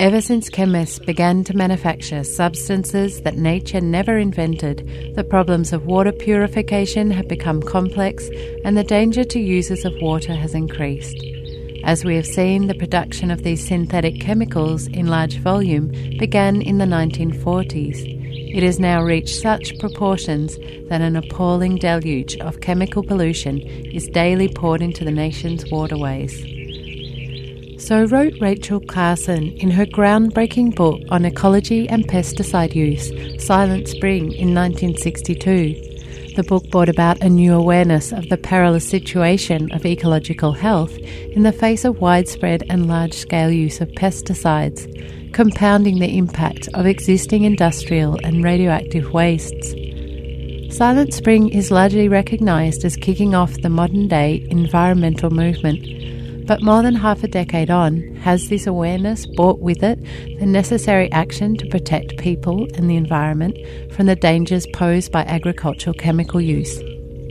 Ever since chemists began to manufacture substances that nature never invented, the problems of water purification have become complex and the danger to users of water has increased. As we have seen, the production of these synthetic chemicals in large volume began in the 1940s. It has now reached such proportions that an appalling deluge of chemical pollution is daily poured into the nation's waterways. So wrote Rachel Carson in her groundbreaking book on ecology and pesticide use, Silent Spring, in 1962. The book brought about a new awareness of the perilous situation of ecological health in the face of widespread and large scale use of pesticides, compounding the impact of existing industrial and radioactive wastes. Silent Spring is largely recognised as kicking off the modern day environmental movement but more than half a decade on, has this awareness brought with it the necessary action to protect people and the environment from the dangers posed by agricultural chemical use?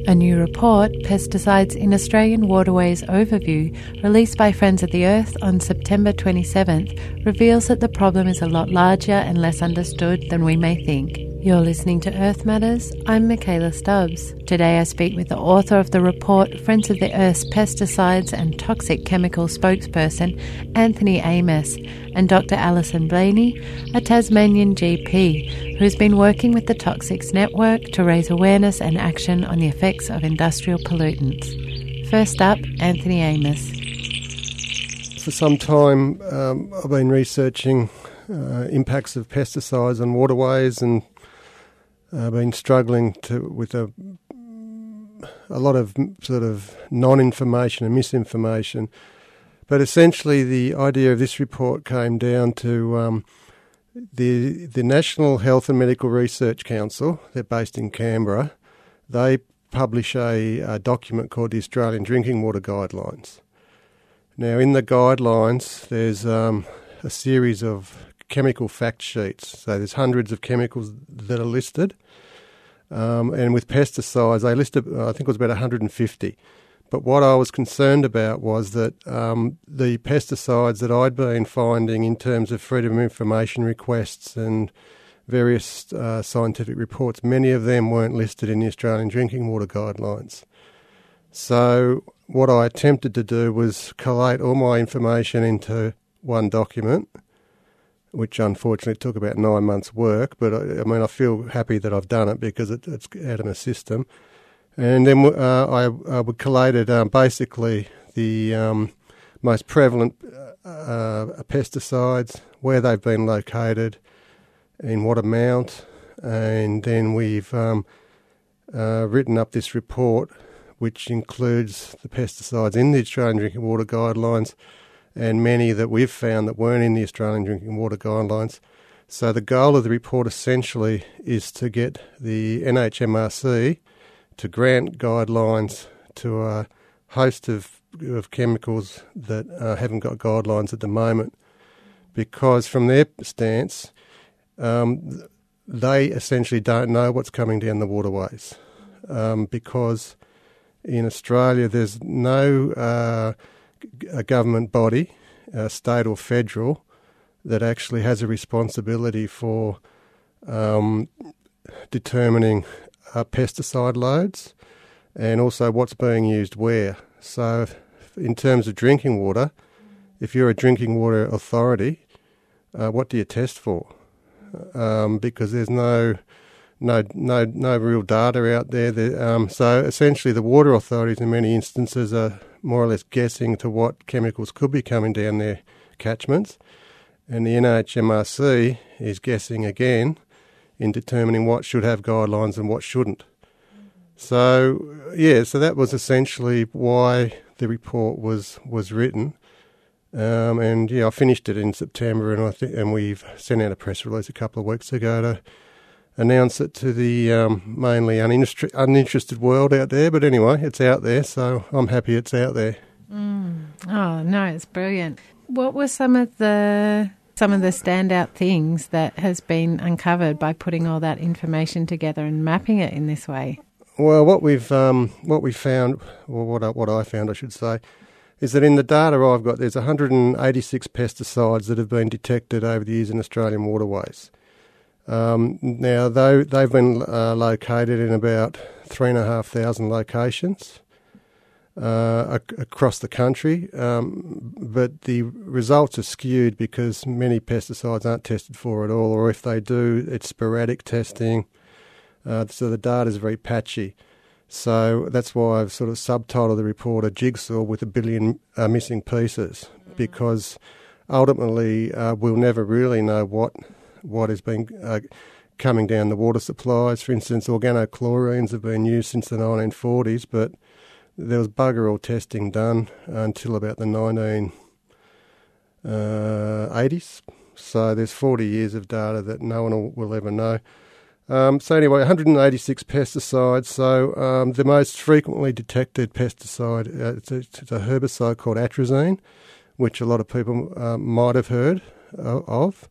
A new report, Pesticides in Australian Waterways Overview, released by Friends of the Earth on September 27th, reveals that the problem is a lot larger and less understood than we may think. You're listening to Earth Matters. I'm Michaela Stubbs. Today I speak with the author of the report, Friends of the Earth's Pesticides and Toxic Chemical spokesperson, Anthony Amos, and Dr. Alison Bleaney, a Tasmanian GP who has been working with the Toxics Network to raise awareness and action on the effects of industrial pollutants. First up, Anthony Amos. For some time, um, I've been researching uh, impacts of pesticides on waterways and I've been struggling to with a a lot of sort of non-information and misinformation. But essentially, the idea of this report came down to um, the the National Health and Medical Research Council. They're based in Canberra. They publish a, a document called the Australian Drinking Water Guidelines. Now, in the guidelines, there's um, a series of chemical fact sheets. So there's hundreds of chemicals that are listed. Um, and with pesticides, they listed, I think it was about 150. But what I was concerned about was that um, the pesticides that I'd been finding in terms of freedom of information requests and various uh, scientific reports, many of them weren't listed in the Australian Drinking Water Guidelines. So, what I attempted to do was collate all my information into one document which unfortunately took about nine months' work. But I, I mean, I feel happy that I've done it because it, it's out of my system. And then uh, I, I collated um, basically the um, most prevalent uh, uh, pesticides, where they've been located, in what amount, and then we've um, uh, written up this report, which includes the pesticides in the Australian Drinking Water Guidelines and many that we've found that weren't in the Australian Drinking Water Guidelines. So the goal of the report essentially is to get the NHMRC to grant guidelines to a host of, of chemicals that uh, haven't got guidelines at the moment, because from their stance, um, they essentially don't know what's coming down the waterways, um, because in Australia there's no uh, a government body, state or federal, that actually has a responsibility for um, determining uh, pesticide loads and also what's being used where. So, in terms of drinking water, if you're a drinking water authority, uh, what do you test for? Um, because there's no no no no real data out there. That, um, so essentially, the water authorities in many instances are more or less guessing to what chemicals could be coming down their catchments, and the NHMRC is guessing again in determining what should have guidelines and what shouldn't. So yeah, so that was essentially why the report was was written. Um, and yeah, I finished it in September, and I and we've sent out a press release a couple of weeks ago to announce it to the um, mainly uninterested, uninterested world out there. But anyway, it's out there, so I'm happy it's out there. Mm. Oh no, it's brilliant. What were some of the some of the standout things that has been uncovered by putting all that information together and mapping it in this way? Well, what we've um, what we found, or what I, what I found, I should say, is that in the data I've got, there's 186 pesticides that have been detected over the years in Australian waterways. Um, now, they, they've been uh, located in about 3,500 locations uh, ac- across the country, um, but the results are skewed because many pesticides aren't tested for at all, or if they do, it's sporadic testing. Uh, so the data is very patchy. So that's why I've sort of subtitled the report a jigsaw with a billion uh, missing pieces, mm. because ultimately uh, we'll never really know what what has been uh, coming down the water supplies. For instance, organochlorines have been used since the 1940s, but there was bugger all testing done until about the 1980s. So there's 40 years of data that no one will ever know. Um, so anyway, 186 pesticides. So um, the most frequently detected pesticide, uh, it's, a, it's, a, herbicide called atrazine, which a lot of people uh, might have heard uh, of.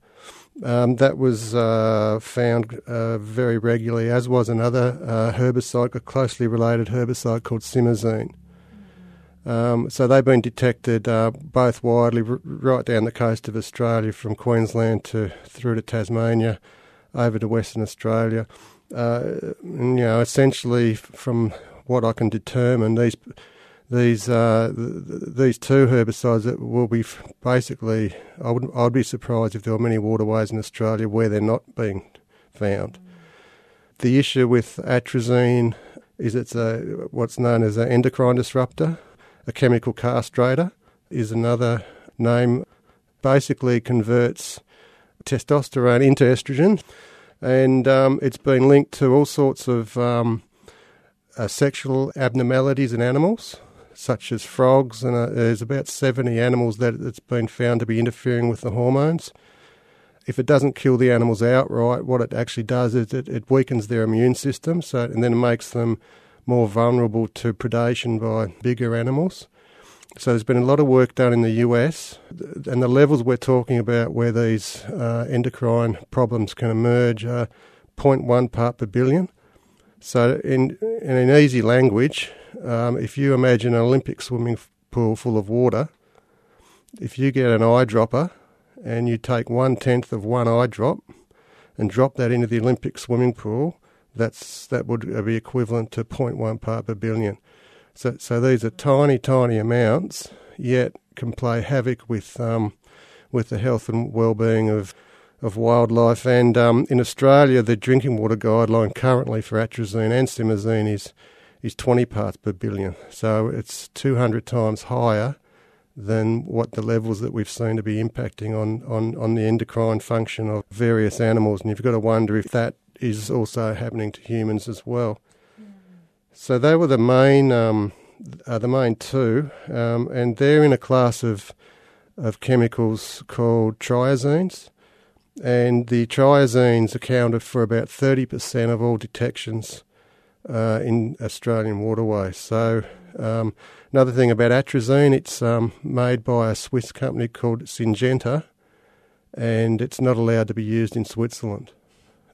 Um, that was uh, found uh, very regularly, as was another uh, herbicide, a closely related herbicide called simazine. Um, so they've been detected uh, both widely, r- right down the coast of Australia, from Queensland to through to Tasmania, over to Western Australia. Uh, you know, essentially, from what I can determine, these these uh, these two herbicides that will be basically. I would I'd be surprised if there were many waterways in Australia where they're not being found. The issue with atrazine is it's a what's known as an endocrine disruptor. A chemical castrator is another name. Basically, converts testosterone into estrogen, and um, it's been linked to all sorts of um, uh, sexual abnormalities in animals, such as frogs. And uh, there's about 70 animals that it's been found to be interfering with the hormones. If it doesn't kill the animals outright, what it actually does is it, it weakens their immune system, so and then it makes them more vulnerable to predation by bigger animals. So there's been a lot of work done in the US, and the levels we're talking about where these uh, endocrine problems can emerge are 0.1 part per billion. So in in easy language, um, if you imagine an Olympic swimming pool full of water, if you get an eyedropper and you take one tenth of one eye drop and drop that into the Olympic swimming pool, that's that would be equivalent to 0.1 part per billion. So, so these are tiny, tiny amounts, yet can play havoc with um, with the health and well-being of of wildlife. And um, in Australia, the drinking water guideline currently for atrazine and simazine is is 20 parts per billion. So it's 200 times higher than what the levels that we've seen to be impacting on, on, on the endocrine function of various animals. And you've got to wonder if that is also happening to humans as well. So they were the main, um, uh, the main two, um, and they're in a class of of chemicals called triazines, and the triazines accounted for about thirty percent of all detections uh, in Australian waterways. So um, another thing about atrazine, it's um, made by a Swiss company called Syngenta, and it's not allowed to be used in Switzerland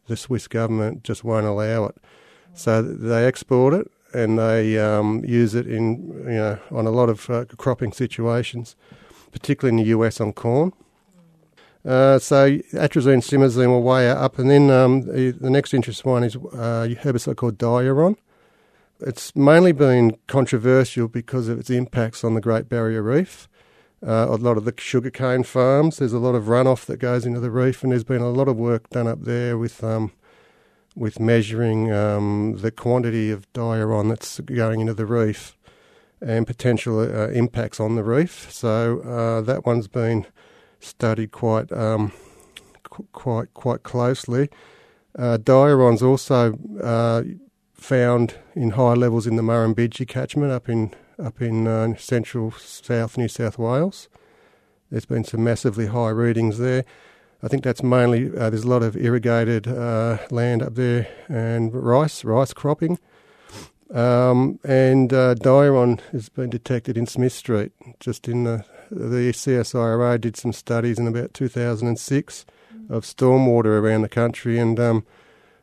the Swiss government just won't allow it. So they export it and they um, use it in you know on a lot of uh, cropping situations, particularly in the US on corn. Uh, so atrazine, simazine were way up, and then um, the, the, next interesting one is uh, herbicide called diuron. It's mainly been controversial because of its impacts on the Great Barrier Reef uh, a lot of the sugarcane farms. There's a lot of runoff that goes into the reef, and there's been a lot of work done up there with um, with measuring um, the quantity of diuron that's going into the reef and potential uh, impacts on the reef. So uh, that one's been studied quite um, qu- quite quite closely. Uh, diuron's also uh, found in high levels in the Murrumbidgee catchment up in up in uh, central south New South Wales. There's been some massively high readings there. I think that's mainly uh, there's a lot of irrigated uh, land up there and rice rice cropping. Um, and uh, diuron has been detected in Smith Street. Just in the the CSIRO did some studies in about 2006 of stormwater around the country, and um,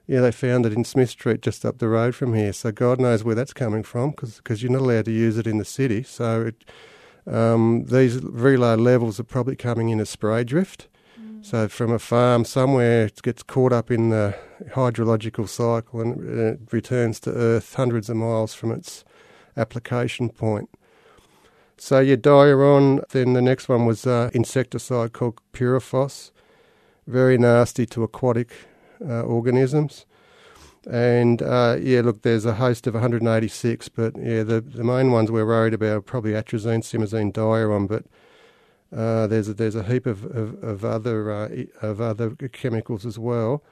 yeah, they found it in Smith Street, just up the road from here. So God knows where that's coming from, because you're not allowed to use it in the city. So it, Um, these very low levels are probably coming in as spray drift. Mm. So from a farm somewhere, it gets caught up in the hydrological cycle and it returns to Earth hundreds of miles from its application point. So your Diuron, then the next one was uh, insecticide called chlorpyrifos, very nasty to aquatic uh, organisms. And uh, yeah, look, there's a host of 186, but yeah, the, the main ones we're worried about are probably atrazine, simazine, Diuron, but uh, there's a, there's a heap of of, of other uh, of other chemicals as well.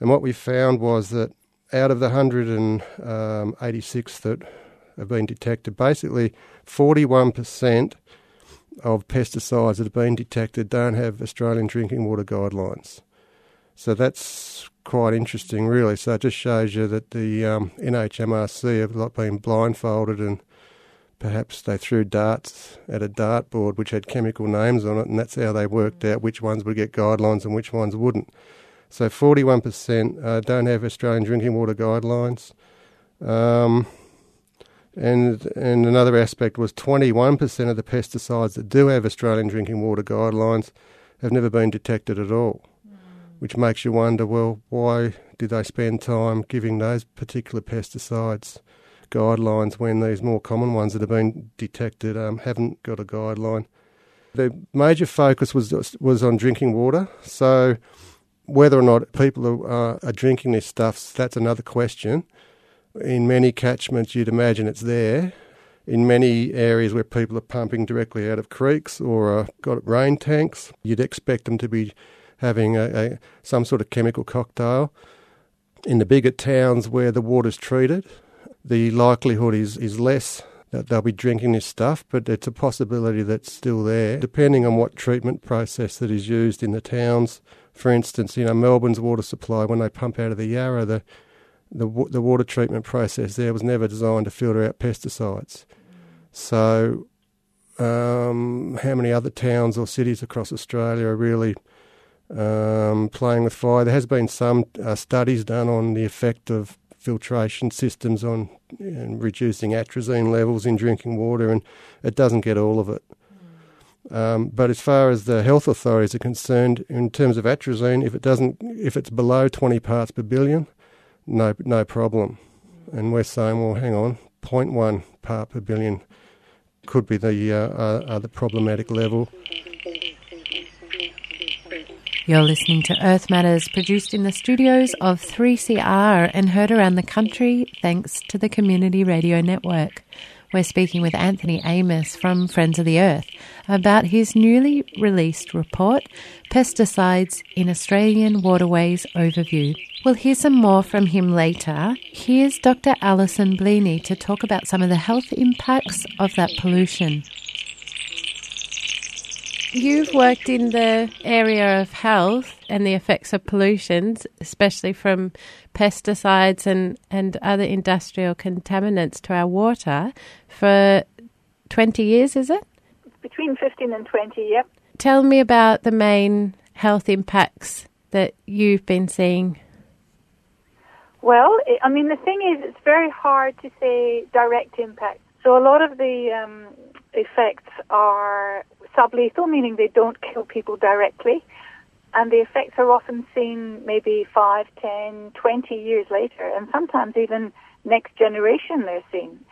And what we found was that out of the 186 that have been detected, basically 41% of pesticides that have been detected don't have Australian drinking water guidelines. So that's quite interesting, really. So it just shows you that the um, NHMRC have been blindfolded and perhaps they threw darts at a dartboard which had chemical names on it, and that's how they worked out which ones would get guidelines and which ones wouldn't. So 41% uh, don't have Australian drinking water guidelines. Um, and and another aspect was 21% of the pesticides that do have Australian drinking water guidelines have never been detected at all which makes you wonder, well, why did they spend time giving those particular pesticides guidelines when these more common ones that have been detected um, haven't got a guideline? The major focus was was on drinking water. So whether or not people are, are drinking this stuff, that's another question. In many catchments, you'd imagine it's there. In many areas where people are pumping directly out of creeks or uh, got rain tanks, you'd expect them to be having a, a, some sort of chemical cocktail. In the bigger towns where the water's treated, the likelihood is, is less that they'll be drinking this stuff, but it's a possibility that's still there, depending on what treatment process that is used in the towns. For instance, you know, Melbourne's water supply, when they pump out of the Yarra, the, the, the water treatment process there was never designed to filter out pesticides. So, um, how many other towns or cities across Australia are really um, playing with fire. There has been some uh, studies done on the effect of filtration systems on reducing atrazine levels in drinking water, and it doesn't get all of it. Um, but as far as the health authorities are concerned, in terms of atrazine, if it doesn't, if it's below 20 parts per billion, no, no problem. And we're saying, well, hang on, 0.1 part per billion could be the uh, uh, the problematic level. You're listening to Earth Matters, produced in the studios of 3CR and heard around the country thanks to the Community Radio Network. We're speaking with Anthony Amos from Friends of the Earth about his newly released report, Pesticides in Australian Waterways Overview. We'll hear some more from him later. Here's Dr. Alison Bleaney to talk about some of the health impacts of that pollution. You've worked in the area of health and the effects of pollutions, especially from pesticides and, and other industrial contaminants to our water, for 20 years, is it? Between 15 and 20, yep. Tell me about the main health impacts that you've been seeing. Well, I mean, the thing is, it's very hard to say direct impact. So a lot of the um, effects are sublethal, meaning they don't kill people directly. And the effects are often seen maybe 5, 10, 20 years later, and sometimes even next generation they're seen.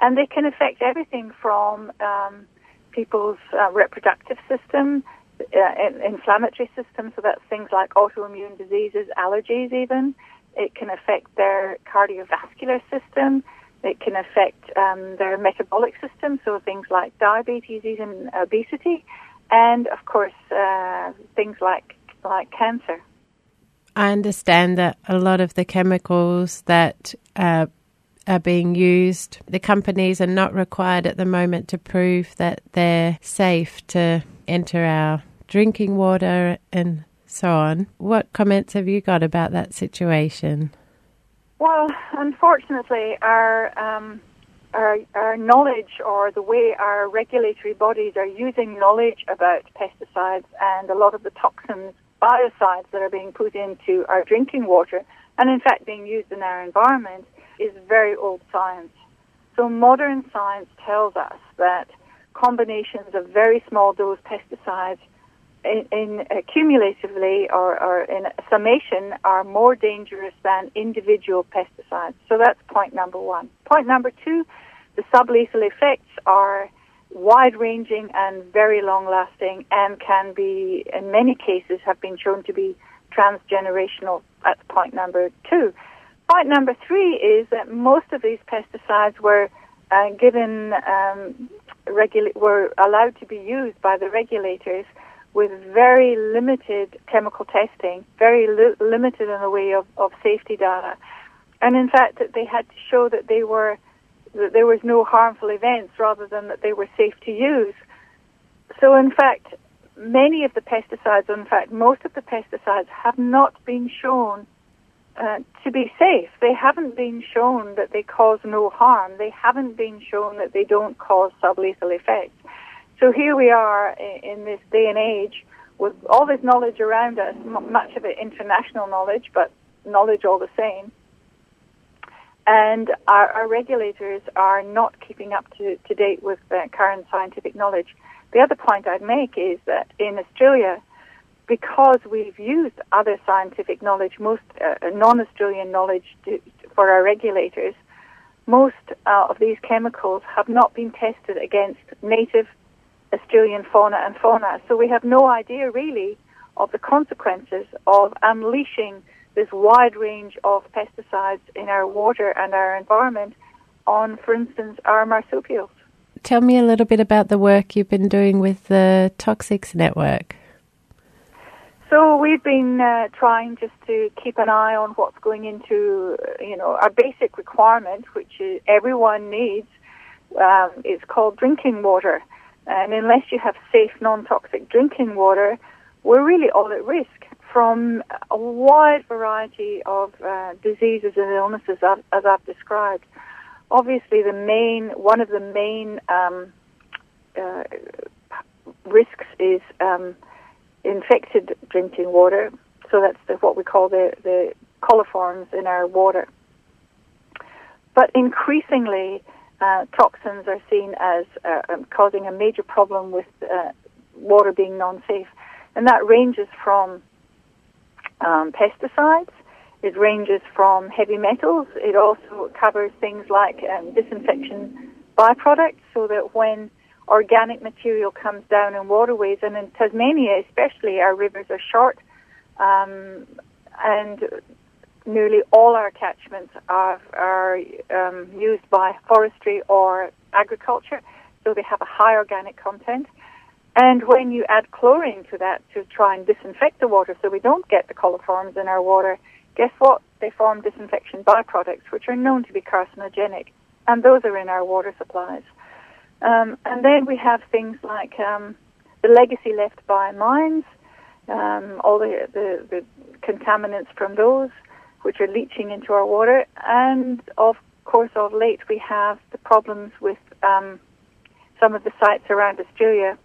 And they can affect everything from um, people's uh, reproductive system, uh, inflammatory system, so that's things like autoimmune diseases, allergies even. It can affect their cardiovascular system. It can affect um, their metabolic system, so things like diabetes, even obesity, and of course uh, things like like cancer. I understand that a lot of the chemicals that uh, are being used, the companies are not required at the moment to prove that they're safe to enter our drinking water and so on. What comments have you got about that situation? Well, unfortunately, our, um, our, our knowledge or the way our regulatory bodies are using knowledge about pesticides and a lot of the toxins, biocides that are being put into our drinking water, and in fact being used in our environment, is very old science. So modern science tells us that combinations of very small dose pesticides in, in uh, cumulatively or, or in summation are more dangerous than individual pesticides. So that's point number one. Point number two, the sublethal effects are wide ranging and very long lasting and can be, in many cases, have been shown to be transgenerational. That's point number two. Point number three is that most of these pesticides were uh, given, um, regula- were allowed to be used by the regulators with very limited chemical testing, very li- limited in the way of, of safety data. And in fact, that they had to show that they were that there was no harmful events rather than that they were safe to use. So in fact, many of the pesticides, in fact, most of the pesticides have not been shown uh, to be safe. They haven't been shown that they cause no harm. They haven't been shown that they don't cause sublethal effects. So here we are in this day and age with all this knowledge around us, much of it international knowledge, but knowledge all the same. And our, our regulators are not keeping up to, to date with uh, current scientific knowledge. The other point I'd make is that in Australia, because we've used other scientific knowledge, most uh, non-Australian knowledge to, for our regulators, most uh, of these chemicals have not been tested against native Australian fauna and fauna. So we have no idea really of the consequences of unleashing this wide range of pesticides in our water and our environment on, for instance, our marsupials. Tell me a little bit about the work you've been doing with the Toxics Network. So we've been uh, trying just to keep an eye on what's going into, you know, our basic requirement, which everyone needs. Um, it's called drinking water. And unless you have safe, non-toxic drinking water, we're really all at risk from a wide variety of uh, diseases and illnesses as, as, I've described. Obviously, the main, one of the main um, uh, risks is um, infected drinking water. So that's the, what we call the, the coliforms in our water. But increasingly, uh, toxins are seen as uh, um, causing a major problem with uh, water being non-safe, and that ranges from um, pesticides. It ranges from heavy metals. It also covers things like um, disinfection byproducts, so that when organic material comes down in waterways, and in Tasmania especially, our rivers are short, um, and nearly all our catchments are, are um, used by forestry or agriculture, so they have a high organic content. And when you add chlorine to that to try and disinfect the water so we don't get the coliforms in our water, guess what? They form disinfection byproducts, which are known to be carcinogenic, and those are in our water supplies. Um, and then we have things like um, the legacy left by mines, um, all the, the, the contaminants from those, which are leaching into our water. And of course, of late, we have the problems with um, some of the sites around Australia,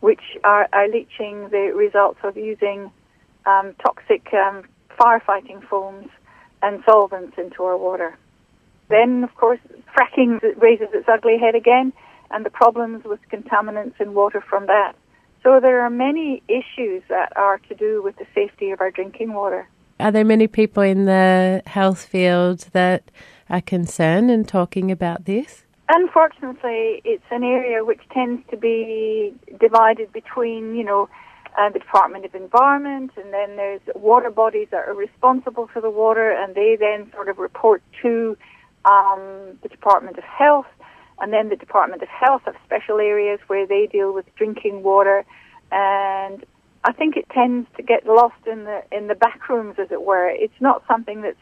which are, are leaching the results of using um, toxic um, firefighting foams and solvents into our water. Then, of course, fracking raises its ugly head again, and the problems with contaminants in water from that. So there are many issues that are to do with the safety of our drinking water. Are there many people in the health field that are concerned and talking about this? Unfortunately, it's an area which tends to be divided between, you know, uh, the Department of Environment, and then there's water bodies that are responsible for the water, and they then sort of report to um, the Department of Health, and then the Department of Health have special areas where they deal with drinking water, and I think it tends to get lost in the in the back rooms, as it were. It's not something that's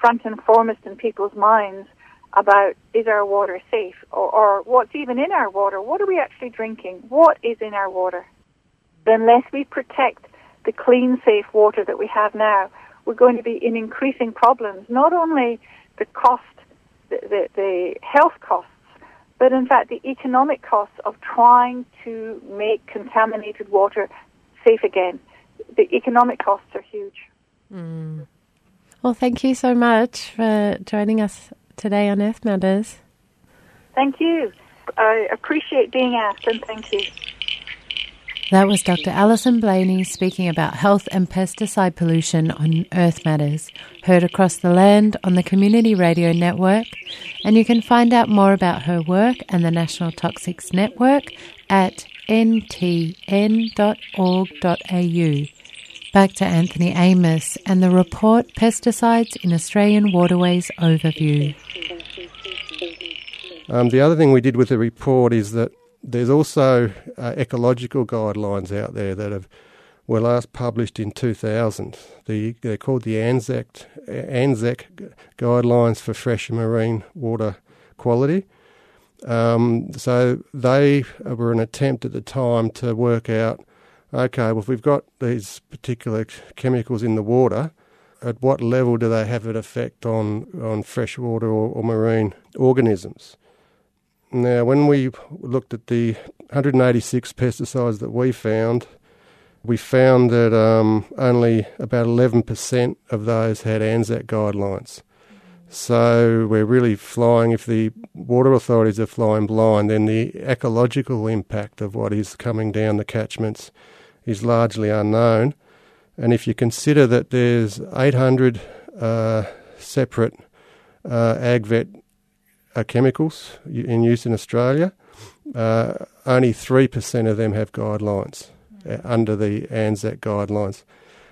front and foremost in people's minds about is our water safe or, or what's even in our water. What are we actually drinking? What is in our water? Unless we protect the clean, safe water that we have now, we're going to be in increasing problems. Not only the cost, the, the, the health costs, but in fact the economic costs of trying to make contaminated water safe again. The economic costs are huge. Mm. Well, thank you so much for joining us today on Earth Matters. Thank you. I appreciate being asked, and thank you. That was Dr. Alison Bleaney speaking about health and pesticide pollution on Earth Matters, heard across the land on the Community Radio Network. And you can find out more about her work and the National Toxics Network at ntn.org.au. Back to Anthony Amos and the report Pesticides in Australian Waterways Overview. Um, the other thing we did with the report is that there's also uh, ecological guidelines out there that have were last published in 2000. The, they're called the ANZECC, ANZECC guidelines for fresh and marine water quality. Um, so they were an attempt at the time to work out, okay, well, if we've got these particular chemicals in the water, at what level do they have an effect on, on freshwater or, or marine organisms? Now, when we looked at the 186 pesticides that we found, we found that um, only about 11% of those had ANZECC guidelines. So we're really flying, if the water authorities are flying blind, then the ecological impact of what is coming down the catchments is largely unknown. And if you consider that there's 800 uh, separate uh, AgVet uh, chemicals in use in Australia. Uh, only 3% of them have guidelines uh, under the ANZECC guidelines.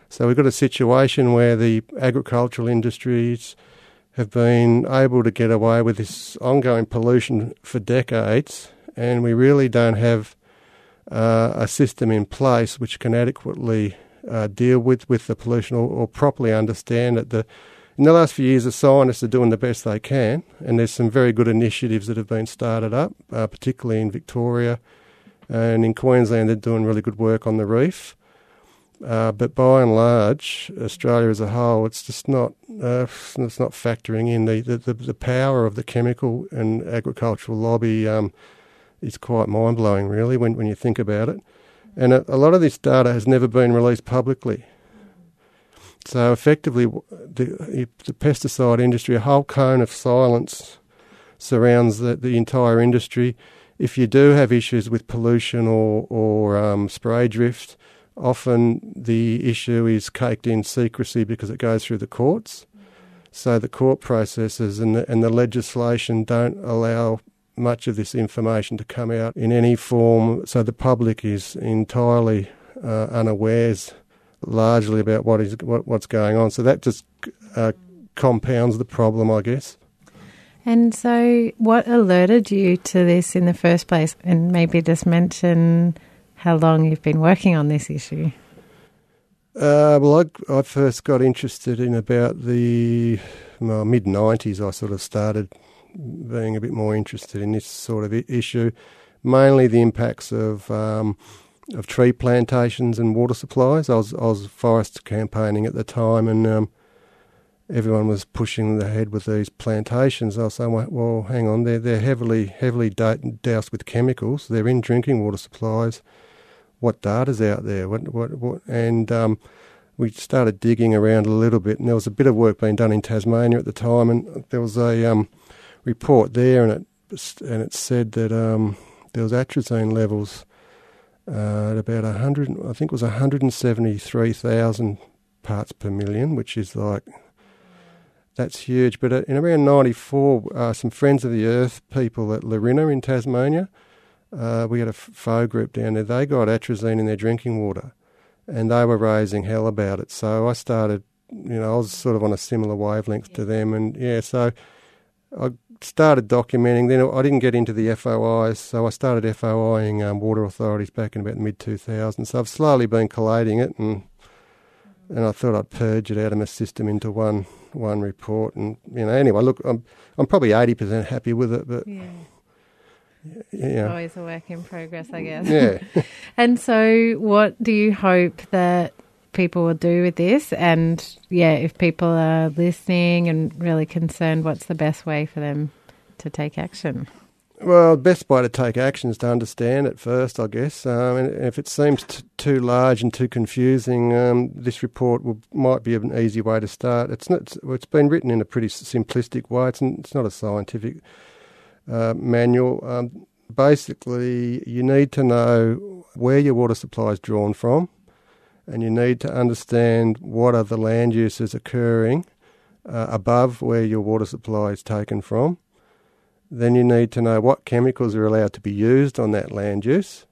So we've got a situation where the agricultural industries have been able to get away with this ongoing pollution for decades, and we really don't have uh, a system in place which can adequately uh, deal with, with the pollution or, or properly understand that the in the last few years, the scientists are doing the best they can, and there's some very good initiatives that have been started up, uh, particularly in Victoria and in Queensland. They're doing really good work on the reef. Uh, but by and large, Australia as a whole, it's just not uh, it's not factoring in the, the, the, power of the chemical and agricultural lobby. Um, is quite mind blowing, really, when when you think about it. And a, a lot of this data has never been released publicly. So effectively, the, the pesticide industry, a whole cone of silence surrounds the, the entire industry. If you do have issues with pollution or, or um, spray drift, often the issue is caked in secrecy because it goes through the courts. So the court processes and the, and the legislation don't allow much of this information to come out in any form, so the public is entirely uh, unawares largely about what is what, what's going on. So that just uh, compounds the problem, I guess. And so, what alerted you to this in the first place? And maybe just mention how long you've been working on this issue. Uh, well, I, I, first got interested in about the well, mid 90s. I sort of started being a bit more interested in this sort of issue, mainly the impacts of um, of tree plantations and water supplies. I was I was forest campaigning at the time, and um, everyone was pushing ahead with these plantations. I was saying, well, hang on, they're they're heavily heavily doused with chemicals. They're in drinking water supplies. What data's out there? What what what? And um, we started digging around a little bit, and there was a bit of work being done in Tasmania at the time, and there was a um, report there, and it and it said that um, there was atrazine levels uh, at about 100, I think it was 173,000 parts per million, which is like, that's huge. But uh, in around 94, uh, some Friends of the Earth people at Larina in Tasmania, uh, we had a FO group down there, they got atrazine in their drinking water and they were raising hell about it. So I started, you know, I was sort of on a similar wavelength to them. And yeah, so I started documenting. Then I didn't get into the FOIs, so I started FOIing um, water authorities back in about the mid 2000s. So I've slowly been collating it, and and I thought I'd purge it out of my system into one one report. And you know, anyway, look, I'm I'm probably eighty percent happy with it, but. Yeah. Yeah. Always a work in progress, I guess. Yeah. and so, what do you hope that people will do with this. And yeah, if people are listening and really concerned, what's the best way for them to take action? Well, the best way to take action is to understand it first, I guess. Um, and if it seems t- too large and too confusing, um, this report will, might be an easy way to start. It's not. It's, it's been written in a pretty simplistic way. It's, it's not a scientific uh, manual. Um, Basically, you need to know where your water supply is drawn from, and you need to understand what are the land uses occurring uh, above where your water supply is taken from. Then you need to know what chemicals are allowed to be used on that land use.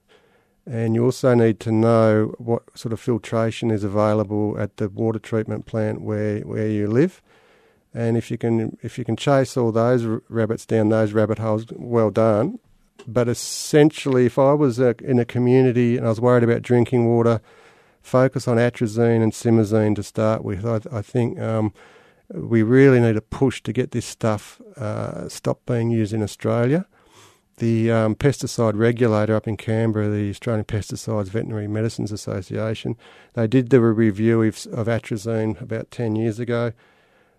And you also need to know what sort of filtration is available at the water treatment plant where, where you live. And if you can if you can chase all those rabbits down those rabbit holes, well done. But essentially, if I was a, in a community and I was worried about drinking water, focus on atrazine and simazine to start with. I, I think um, we really need a push to get this stuff uh, stopped being used in Australia. The um, pesticide regulator up in Canberra, the Australian Pesticides Veterinary Medicines Association, they did the review of, of atrazine about 10 years ago.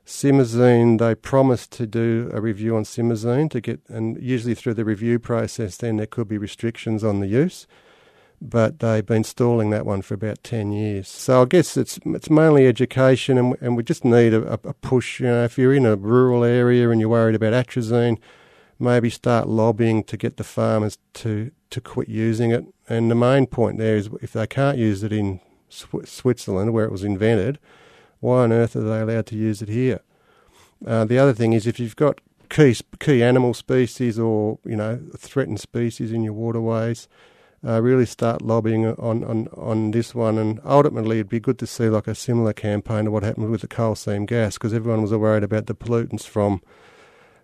Simazine, they promised to do a review on simazine to get, and usually through the review process, then there could be restrictions on the use but they've been stalling that one for about 10 years. So I guess it's it's mainly education, and, and we just need a, a, push. You know, if you're in a rural area and you're worried about atrazine, maybe start lobbying to get the farmers to, to quit using it. And the main point there is if they can't use it in Sw- Switzerland, where it was invented, why on earth are they allowed to use it here? Uh, the other thing is if you've got key key animal species or you know threatened species in your waterways, uh, really start lobbying on, on, on this one. And ultimately, it'd be good to see like a similar campaign to what happened with the coal seam gas, because everyone was worried about the pollutants from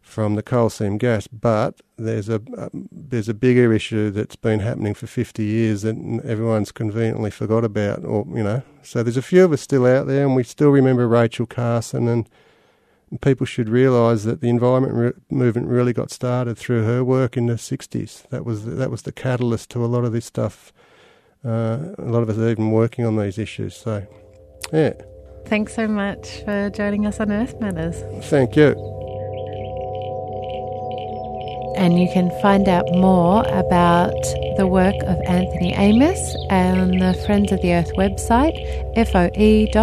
from the coal seam gas. But there's a um, there's a bigger issue that's been happening for 50 years that everyone's conveniently forgot about, or you know. So there's a few of us still out there, and we still remember Rachel Carson and people should realise that the environment re- movement really got started through her work in the 60s. That was the, that was the catalyst to a lot of this stuff. Uh, a lot of us are even working on these issues. So, yeah. Thanks so much for joining us on Earth Matters. Thank you. And you can find out more about the work of Anthony Amos on the Friends of the Earth website, foe.org.au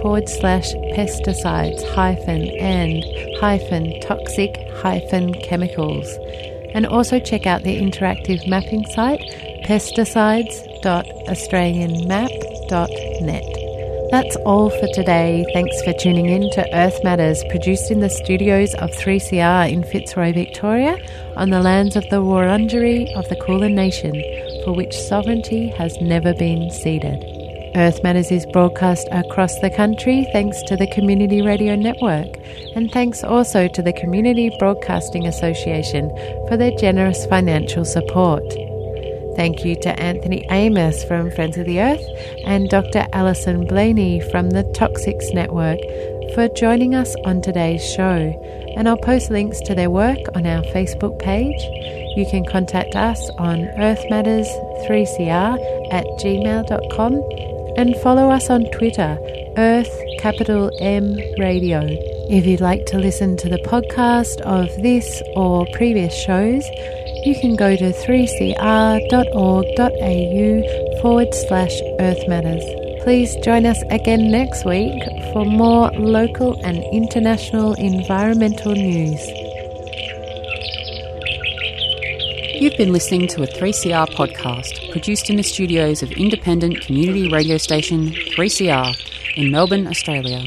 forward slash pesticides hyphen and hyphen toxic hyphen chemicals. And also check out the interactive mapping site, pesticides.australianmap.net. That's all for today. Thanks for tuning in to Earth Matters, produced in the studios of 3CR in Fitzroy, Victoria, on the lands of the Wurundjeri of the Kulin Nation, for which sovereignty has never been ceded. Earth Matters is broadcast across the country thanks to the Community Radio Network, and thanks also to the Community Broadcasting Association for their generous financial support. Thank you to Anthony Amos from Friends of the Earth and Dr. Alison Bleaney from the Toxics Network for joining us on today's show. And I'll post links to their work on our Facebook page. You can contact us on earthmatters3cr at gmail.com and follow us on Twitter, Earth capital M Radio. If you'd like to listen to the podcast of this or previous shows, you can go to 3cr.org.au forward slash Earth Matters. Please join us again next week for more local and international environmental news. You've been listening to a 3CR podcast produced in the studios of independent community radio station 3CR in Melbourne, Australia.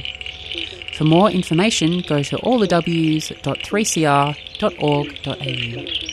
For more information, go to allthews.3cr.org.au.